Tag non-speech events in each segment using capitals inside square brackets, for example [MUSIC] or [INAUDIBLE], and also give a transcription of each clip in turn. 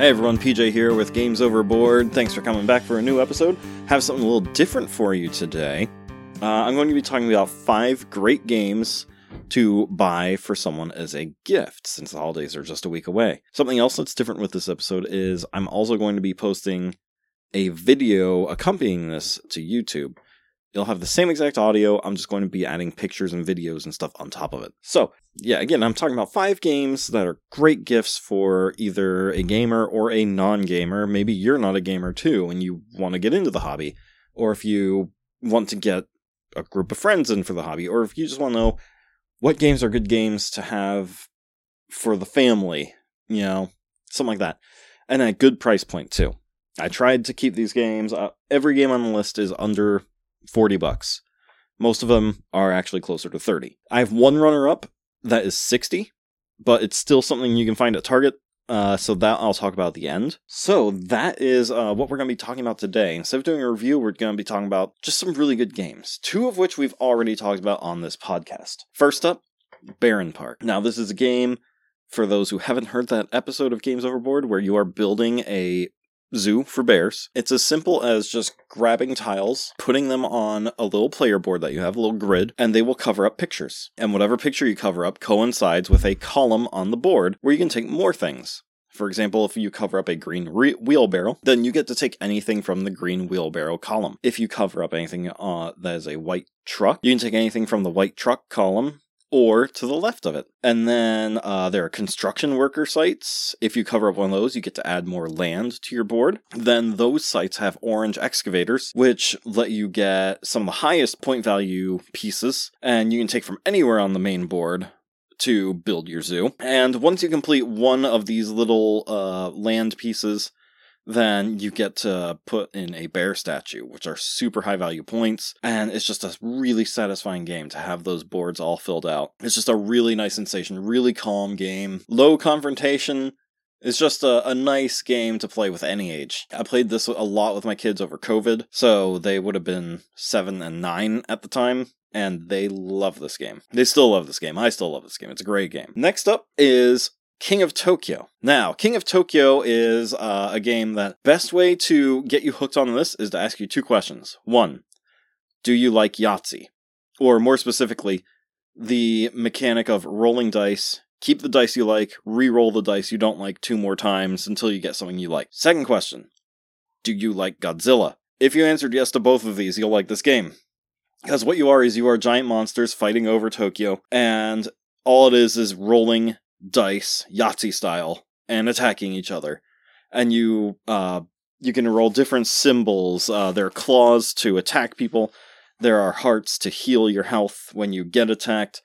Hey everyone, PJ here with Games Overboard. Thanks for coming back for a new episode. Have something a little different for you today. Uh, I'm going to be talking about five great games to buy for someone as a gift since the holidays are just a week away. Something else that's different with this episode is I'm also going to be posting a video accompanying this to YouTube. You'll have the same exact audio. I'm just going to be adding pictures and videos and stuff on top of it. So, yeah, again, I'm talking about five games that are great gifts for either a gamer or a non gamer. Maybe you're not a gamer too and you want to get into the hobby. Or if you want to get a group of friends in for the hobby. Or if you just want to know what games are good games to have for the family, you know, something like that. And a good price point too. I tried to keep these games, uh, every game on the list is under 40 bucks. Most of them are actually closer to 30. I have one runner up that is 60, but it's still something you can find at Target. Uh, so that I'll talk about at the end. So that is uh, what we're going to be talking about today. Instead of doing a review, we're going to be talking about just some really good games. Two of which we've already talked about on this podcast. First up, Bärenpark. Now this is a game for those who haven't heard that episode of Games Overboard where you are building a zoo for bears. It's as simple as just grabbing tiles, putting them on a little player board that you have, a little grid, and they will cover up pictures. And whatever picture you cover up coincides with a column on the board where you can take more things. For example, if you cover up a green re- wheelbarrow, then you get to take anything from the green wheelbarrow column. If you cover up anything uh, that is a white truck, you can take anything from the white truck column or to the left of it. And then uh, there are construction worker sites. If you cover up one of those, you get to add more land to your board. Then those sites have orange excavators, which let you get some of the highest point value pieces, and you can take from anywhere on the main board to build your zoo. And once you complete one of these little uh, land pieces, then you get to put in a bear statue, which are super high value points. And it's just a really satisfying game to have those boards all filled out. It's just a really nice sensation, really calm game, low confrontation. It's just a, a nice game to play with any age. I played this a lot with my kids over COVID, so they would have been seven and nine at the time and they love this game. They still love this game. I still love this game. It's a great game. Next up is King of Tokyo. Now, King of Tokyo is uh, a game that best way to get you hooked on this is to ask you two questions. One, do you like Yahtzee? Or more specifically, the mechanic of rolling dice, keep the dice you like, re-roll the dice you don't like two more times until you get something you like. Second question, do you like Godzilla? If you answered yes to both of these, you'll like this game. Because what you are is you are giant monsters fighting over Tokyo, and all it is is rolling dice, Yahtzee style, and attacking each other. And you uh, you can roll different symbols. Uh, there are claws to attack people. There are hearts to heal your health when you get attacked.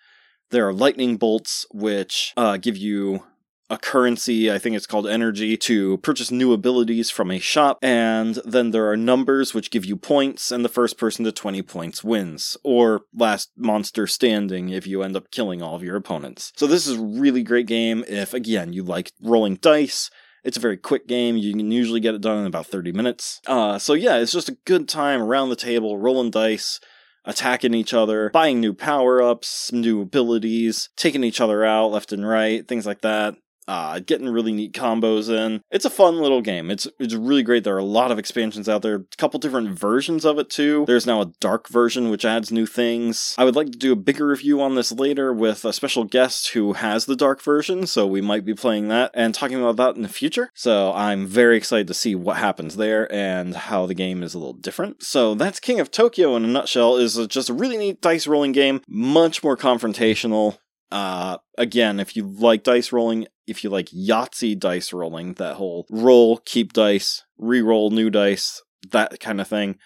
There are lightning bolts, which uh, give you a currency, I think it's called energy, to purchase new abilities from a shop. And then there are numbers which give you points, and the first person to 20 points wins. Or last monster standing if you end up killing all of your opponents. So this is a really great game if, again, you like rolling dice. It's a very quick game. You can usually get it done in about 30 minutes. Uh, so yeah, it's just a good time around the table, rolling dice attacking each other, buying new power ups, new abilities, taking each other out left and right, things like that uh, getting really neat combos in. It's a fun little game. It's it's really great. There are a lot of expansions out there, a couple different versions of it too. There's now a dark version which adds new things. I would like to do a bigger review on this later with a special guest who has the dark version, so we might be playing that and talking about that in the future. So I'm very excited to see what happens there and how the game is a little different. So that's King of Tokyo in a nutshell is just a really neat dice rolling game, much more confrontational, uh, again, if you like dice rolling, if you like Yahtzee dice rolling, that whole roll, keep dice, re-roll new dice, that kind of thing,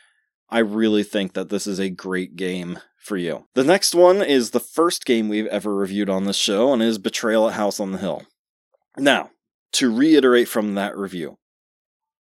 I really think that this is a great game for you. The next one is the first game we've ever reviewed on this show and is Betrayal at House on the Hill. Now, to reiterate from that review,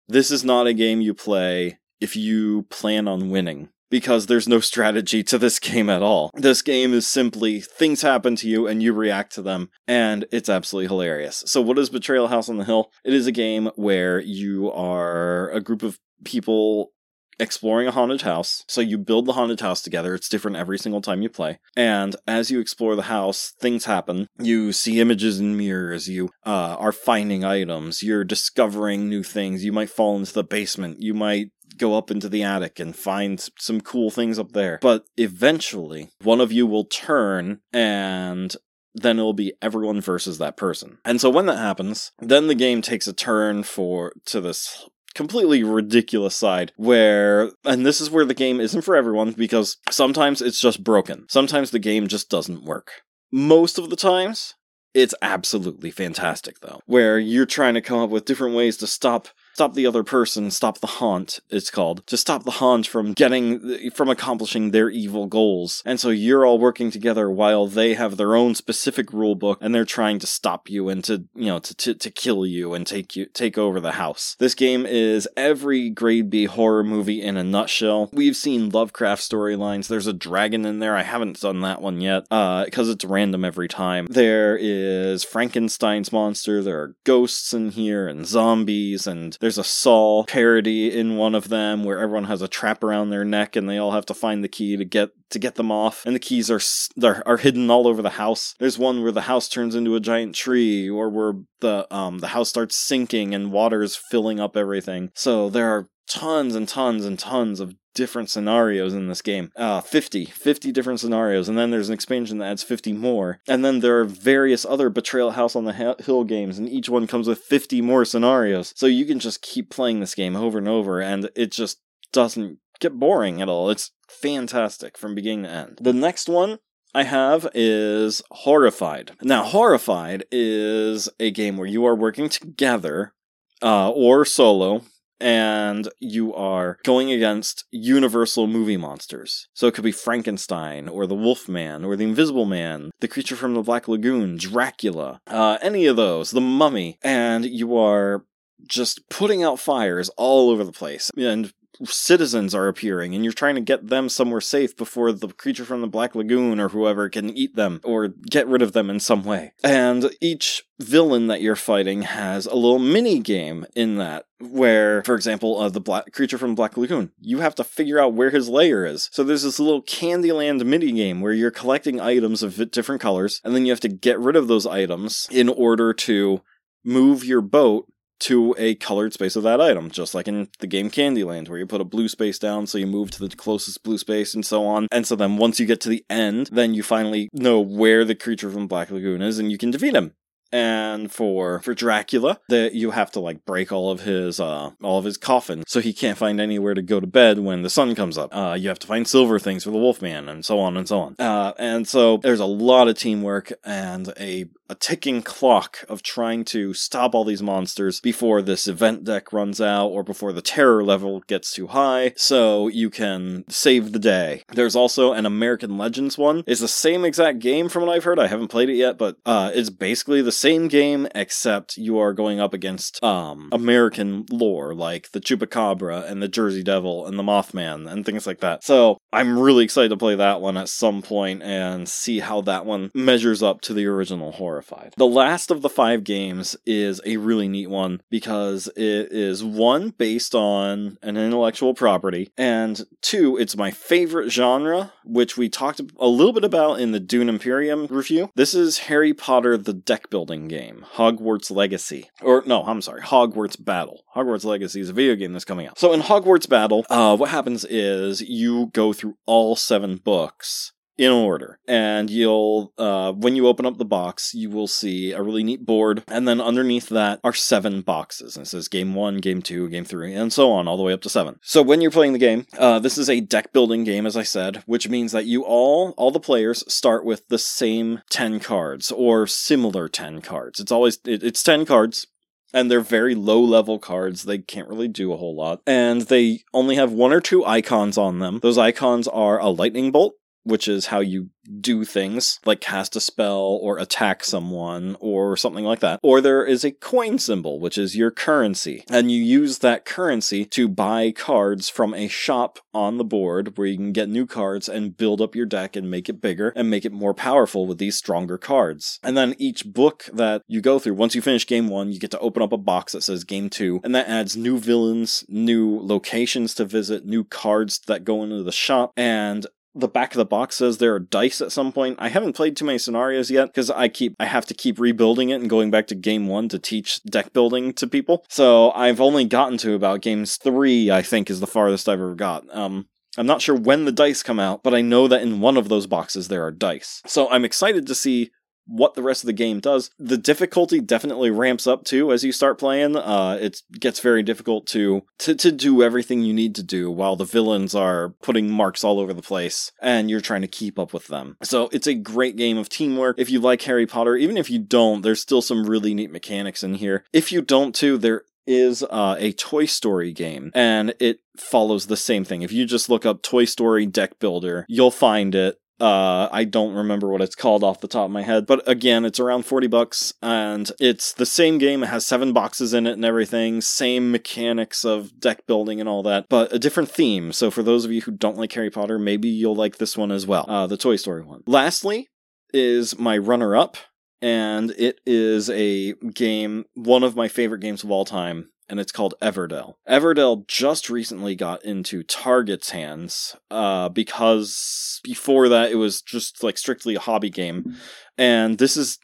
this is not a game you play if you plan on winning because there's no strategy to this game at all. This game is simply things happen to you and you react to them, and it's absolutely hilarious. So, what is Betrayal House on the Hill? It is a game where you are a group of people exploring a haunted house. So you build the haunted house together. It's different every single time you play. And as you explore the house, things happen. You see images in mirrors. You uh, are finding items. You're discovering new things. You might fall into the basement. You might go up into the attic and find some cool things up there. But eventually, one of you will turn and then it'll be everyone versus that person. And so when that happens, then the game takes a turn for to this completely ridiculous side where and this is where the game isn't for everyone because sometimes it's just broken. Sometimes the game just doesn't work. Most of the times it's absolutely fantastic though, where you're trying to come up with different ways to stop stop the other person, stop the haunt, it's called, to stop the haunt from getting, from accomplishing their evil goals. And so you're all working together while they have their own specific rule book and they're trying to stop you and to, you know, to, to, to kill you and take you, take over the house. This game is every grade B horror movie in a nutshell. We've seen Lovecraft storylines. There's a dragon in there. I haven't done that one yet, uh, because it's random every time. There is Frankenstein's monster. There are ghosts in here and zombies and there's a Saw parody in one of them where everyone has a trap around their neck and they all have to find the key to get to get them off. And the keys are are, are hidden all over the house. There's one where the house turns into a giant tree, or where the um the house starts sinking and water is filling up everything. So there are tons and tons and tons of different scenarios in this game. Uh, 50, 50 different scenarios. And then there's an expansion that adds 50 more. And then there are various other Betrayal House on the Hill games, and each one comes with 50 more scenarios. So you can just keep playing this game over and over, and it just doesn't get boring at all. It's fantastic from beginning to end. The next one I have is Horrified. Now, Horrified is a game where you are working together uh, or solo and you are going against universal movie monsters. So it could be Frankenstein, or the Wolfman, or the Invisible Man, the creature from the Black Lagoon, Dracula, uh, any of those, the Mummy, and you are just putting out fires all over the place and citizens are appearing and you're trying to get them somewhere safe before the creature from the Black Lagoon or whoever can eat them or get rid of them in some way. And each villain that you're fighting has a little mini game in that where for example uh, the black creature from black lagoon you have to figure out where his lair is so there's this little candyland mini game where you're collecting items of different colors and then you have to get rid of those items in order to move your boat to a colored space of that item, just like in the game Candyland, where you put a blue space down, so you move to the closest blue space and so on. And so then once you get to the end, then you finally know where the creature from Black Lagoon is and you can defeat him and for for Dracula that you have to like break all of his uh all of his coffin so he can't find anywhere to go to bed when the sun comes up. Uh you have to find silver things for the Wolfman and so on and so on. Uh and so there's a lot of teamwork and a a ticking clock of trying to stop all these monsters before this event deck runs out or before the terror level gets too high so you can save the day. There's also an American Legends one. It's the same exact game from what I've heard. I haven't played it yet, but uh it's basically the same game except you are going up against um American lore like the Chupacabra and the Jersey Devil and the Mothman and things like that. So I'm really excited to play that one at some point and see how that one measures up to the original Horrified. The last of the five games is a really neat one because it is one based on an intellectual property and two it's my favorite genre which we talked a little bit about in the Dune Imperium review. This is Harry Potter the deck building game, Hogwarts Legacy. Or no, I'm sorry, Hogwarts Battle. Hogwarts Legacy is a video game that's coming out. So in Hogwarts Battle, uh, what happens is you go through all seven books in order. And you'll, uh, when you open up the box, you will see a really neat board. And then underneath that are seven boxes. And it says game one, game two, game three, and so on, all the way up to seven. So when you're playing the game, uh, this is a deck building game, as I said, which means that you all, all the players start with the same 10 cards or similar 10 cards. It's always, it, it's 10 cards and they're very low level cards. They can't really do a whole lot. And they only have one or two icons on them. Those icons are a lightning bolt, which is how you do things like cast a spell or attack someone or something like that. Or there is a coin symbol, which is your currency. And you use that currency to buy cards from a shop on the board where you can get new cards and build up your deck and make it bigger and make it more powerful with these stronger cards. And then each book that you go through, once you finish game one, you get to open up a box that says game two, and that adds new villains, new locations to visit, new cards that go into the shop, and the back of the box says there are dice at some point. I haven't played too many scenarios yet because I keep I have to keep rebuilding it and going back to game one to teach deck building to people. So I've only gotten to about games three, I think, is the farthest I've ever got. Um I'm not sure when the dice come out, but I know that in one of those boxes there are dice. So I'm excited to see what the rest of the game does. The difficulty definitely ramps up too as you start playing. Uh, it gets very difficult to, to to do everything you need to do while the villains are putting marks all over the place and you're trying to keep up with them. So it's a great game of teamwork. If you like Harry Potter, even if you don't, there's still some really neat mechanics in here. If you don't too, there is uh, a Toy Story game, and it follows the same thing. If you just look up Toy Story deck builder, you'll find it. Uh, I don't remember what it's called off the top of my head, but again, it's around 40 bucks and it's the same game. It has seven boxes in it and everything, same mechanics of deck building and all that, but a different theme. So for those of you who don't like Harry Potter, maybe you'll like this one as well. Uh, the Toy Story one. Lastly is my runner up, and it is a game, one of my favorite games of all time and it's called Everdell. Everdell just recently got into Target's hands uh, because before that it was just like strictly a hobby game, and this is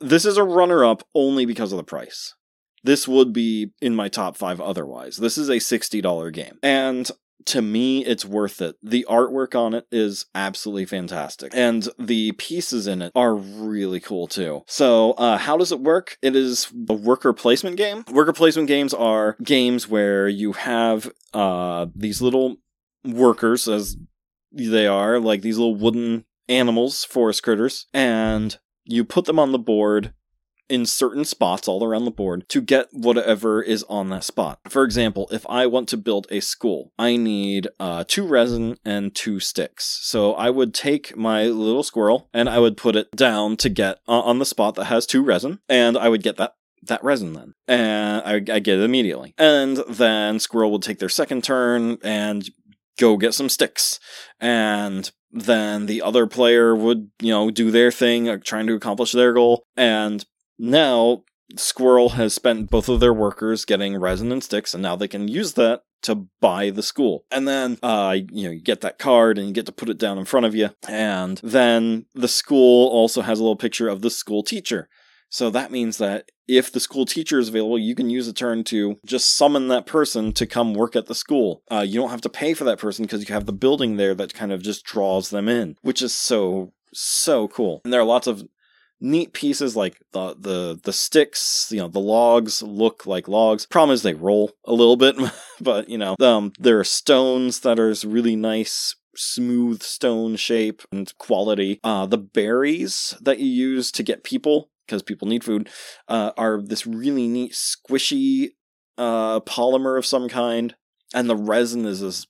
this is a runner up only because of the price. This would be in my top five otherwise. This is a $60 game. And to me, it's worth it. The artwork on it is absolutely fantastic, and the pieces in it are really cool too. So, uh, how does it work? It is a worker placement game. Worker placement games are games where you have uh, these little workers, as they are, like these little wooden animals, forest critters, and you put them on the board in certain spots all around the board to get whatever is on that spot. For example, if I want to build a school, I need uh, two resin and two sticks. So I would take my little squirrel and I would put it down to get uh, on the spot that has two resin, and I would get that that resin then. And I, I get it immediately. And then Squirrel would take their second turn and go get some sticks. And then the other player would, you know, do their thing, uh, trying to accomplish their goal. And now, Squirrel has spent both of their workers getting resin and sticks, and now they can use that to buy the school. And then, uh, you know, you get that card and you get to put it down in front of you. And then the school also has a little picture of the school teacher. So that means that if the school teacher is available, you can use a turn to just summon that person to come work at the school. Uh, you don't have to pay for that person because you have the building there that kind of just draws them in, which is so so cool. And there are lots of neat pieces like the the the sticks you know the logs look like logs. Problem is they roll a little bit [LAUGHS] but you know um there are stones that are really nice smooth stone shape and quality. Uh the berries that you use to get people because people need food uh are this really neat squishy uh polymer of some kind. And the resin is this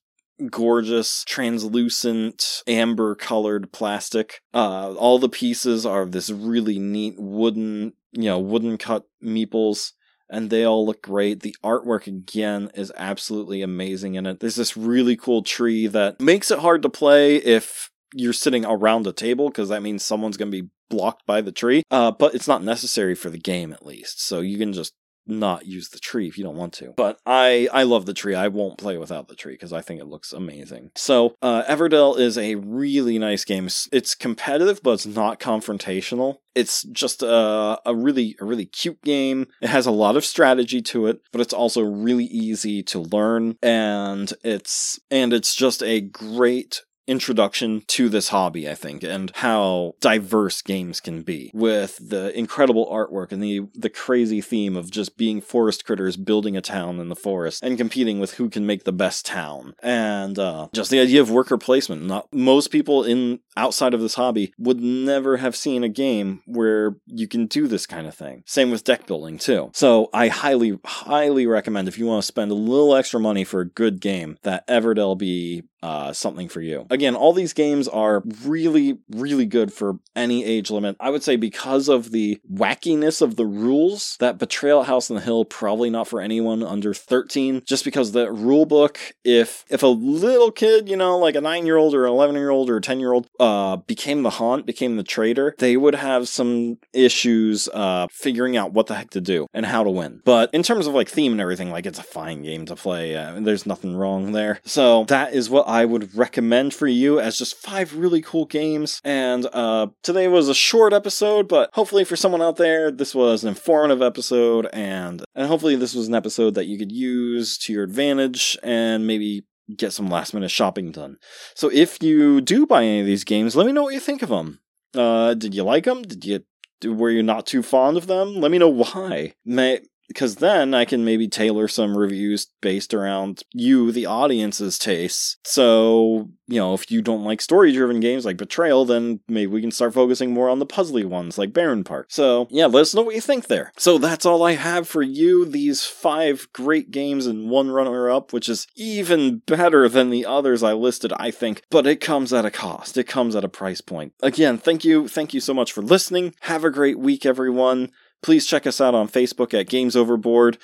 gorgeous translucent amber colored plastic uh all the pieces are this really neat wooden you know wooden cut meeples and they all look great. The artwork again is absolutely amazing in it. There's this really cool tree that makes it hard to play if you're sitting around a table because that means someone's going to be blocked by the tree. Uh, but it's not necessary for the game at least. So you can just not use the tree if you don't want to. But I I love the tree. I won't play without the tree because I think it looks amazing. So uh, Everdell is a really nice game. It's competitive, but it's not confrontational. It's just a, a really a really cute game. It has a lot of strategy to it, but it's also really easy to learn, and it's and it's just a great introduction to this hobby, I think, and how diverse games can be with the incredible artwork and the the crazy theme of just being forest critters building a town in the forest and competing with who can make the best town. And uh, just the idea of worker placement. Not most people in outside of this hobby would never have seen a game where you can do this kind of thing. Same with deck building too. So I highly, highly recommend if you want to spend a little extra money for a good game that Everdell be uh, something for you. Again, all these games are really, really good for any age limit. I would say because of the wackiness of the rules, that Betrayal at House on the Hill probably not for anyone under 13. Just because the rule book, if if a little kid, you know, like a nine year old or eleven year old or a ten year old, uh, became the haunt, became the traitor, they would have some issues uh, figuring out what the heck to do and how to win. But in terms of like theme and everything, like it's a fine game to play. Uh, there's nothing wrong there. So that is what I would recommend for you as just five really cool games. And uh, today was a short episode, but hopefully for someone out there, this was an informative episode, and and hopefully this was an episode that you could use to your advantage and maybe get some last minute shopping done. So if you do buy any of these games, let me know what you think of them. Uh, did you like them? Did you were you not too fond of them? Let me know why. May because then I can maybe tailor some reviews based around you, the audience's tastes. So, you know, if you don't like story driven games like Betrayal, then maybe we can start focusing more on the puzzly ones like Bärenpark. So, yeah, let us know what you think there. So, that's all I have for you. These five great games and one runner up, which is even better than the others I listed, I think, but it comes at a cost. It comes at a price point. Again, thank you. Thank you so much for listening. Have a great week, everyone. Please check us out on Facebook at Games Overboard.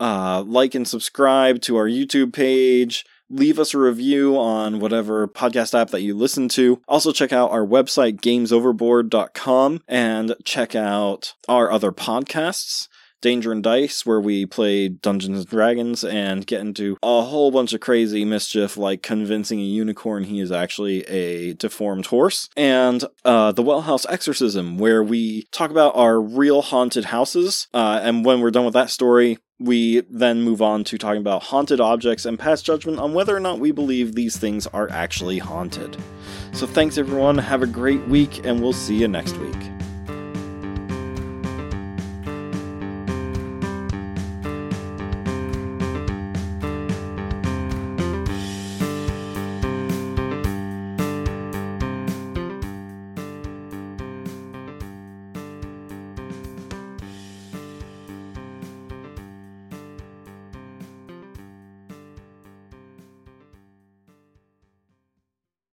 Uh, like and subscribe to our YouTube page. Leave us a review on whatever podcast app that you listen to. Also, check out our website, gamesoverboard.com, and check out our other podcasts. Danger and Dice, where we play Dungeons and Dragons and get into a whole bunch of crazy mischief, like convincing a unicorn he is actually a deformed horse. And uh, The Well House Exorcism, where we talk about our real haunted houses. Uh, and when we're done with that story, we then move on to talking about haunted objects and pass judgment on whether or not we believe these things are actually haunted. So thanks everyone, have a great week, and we'll see you next week.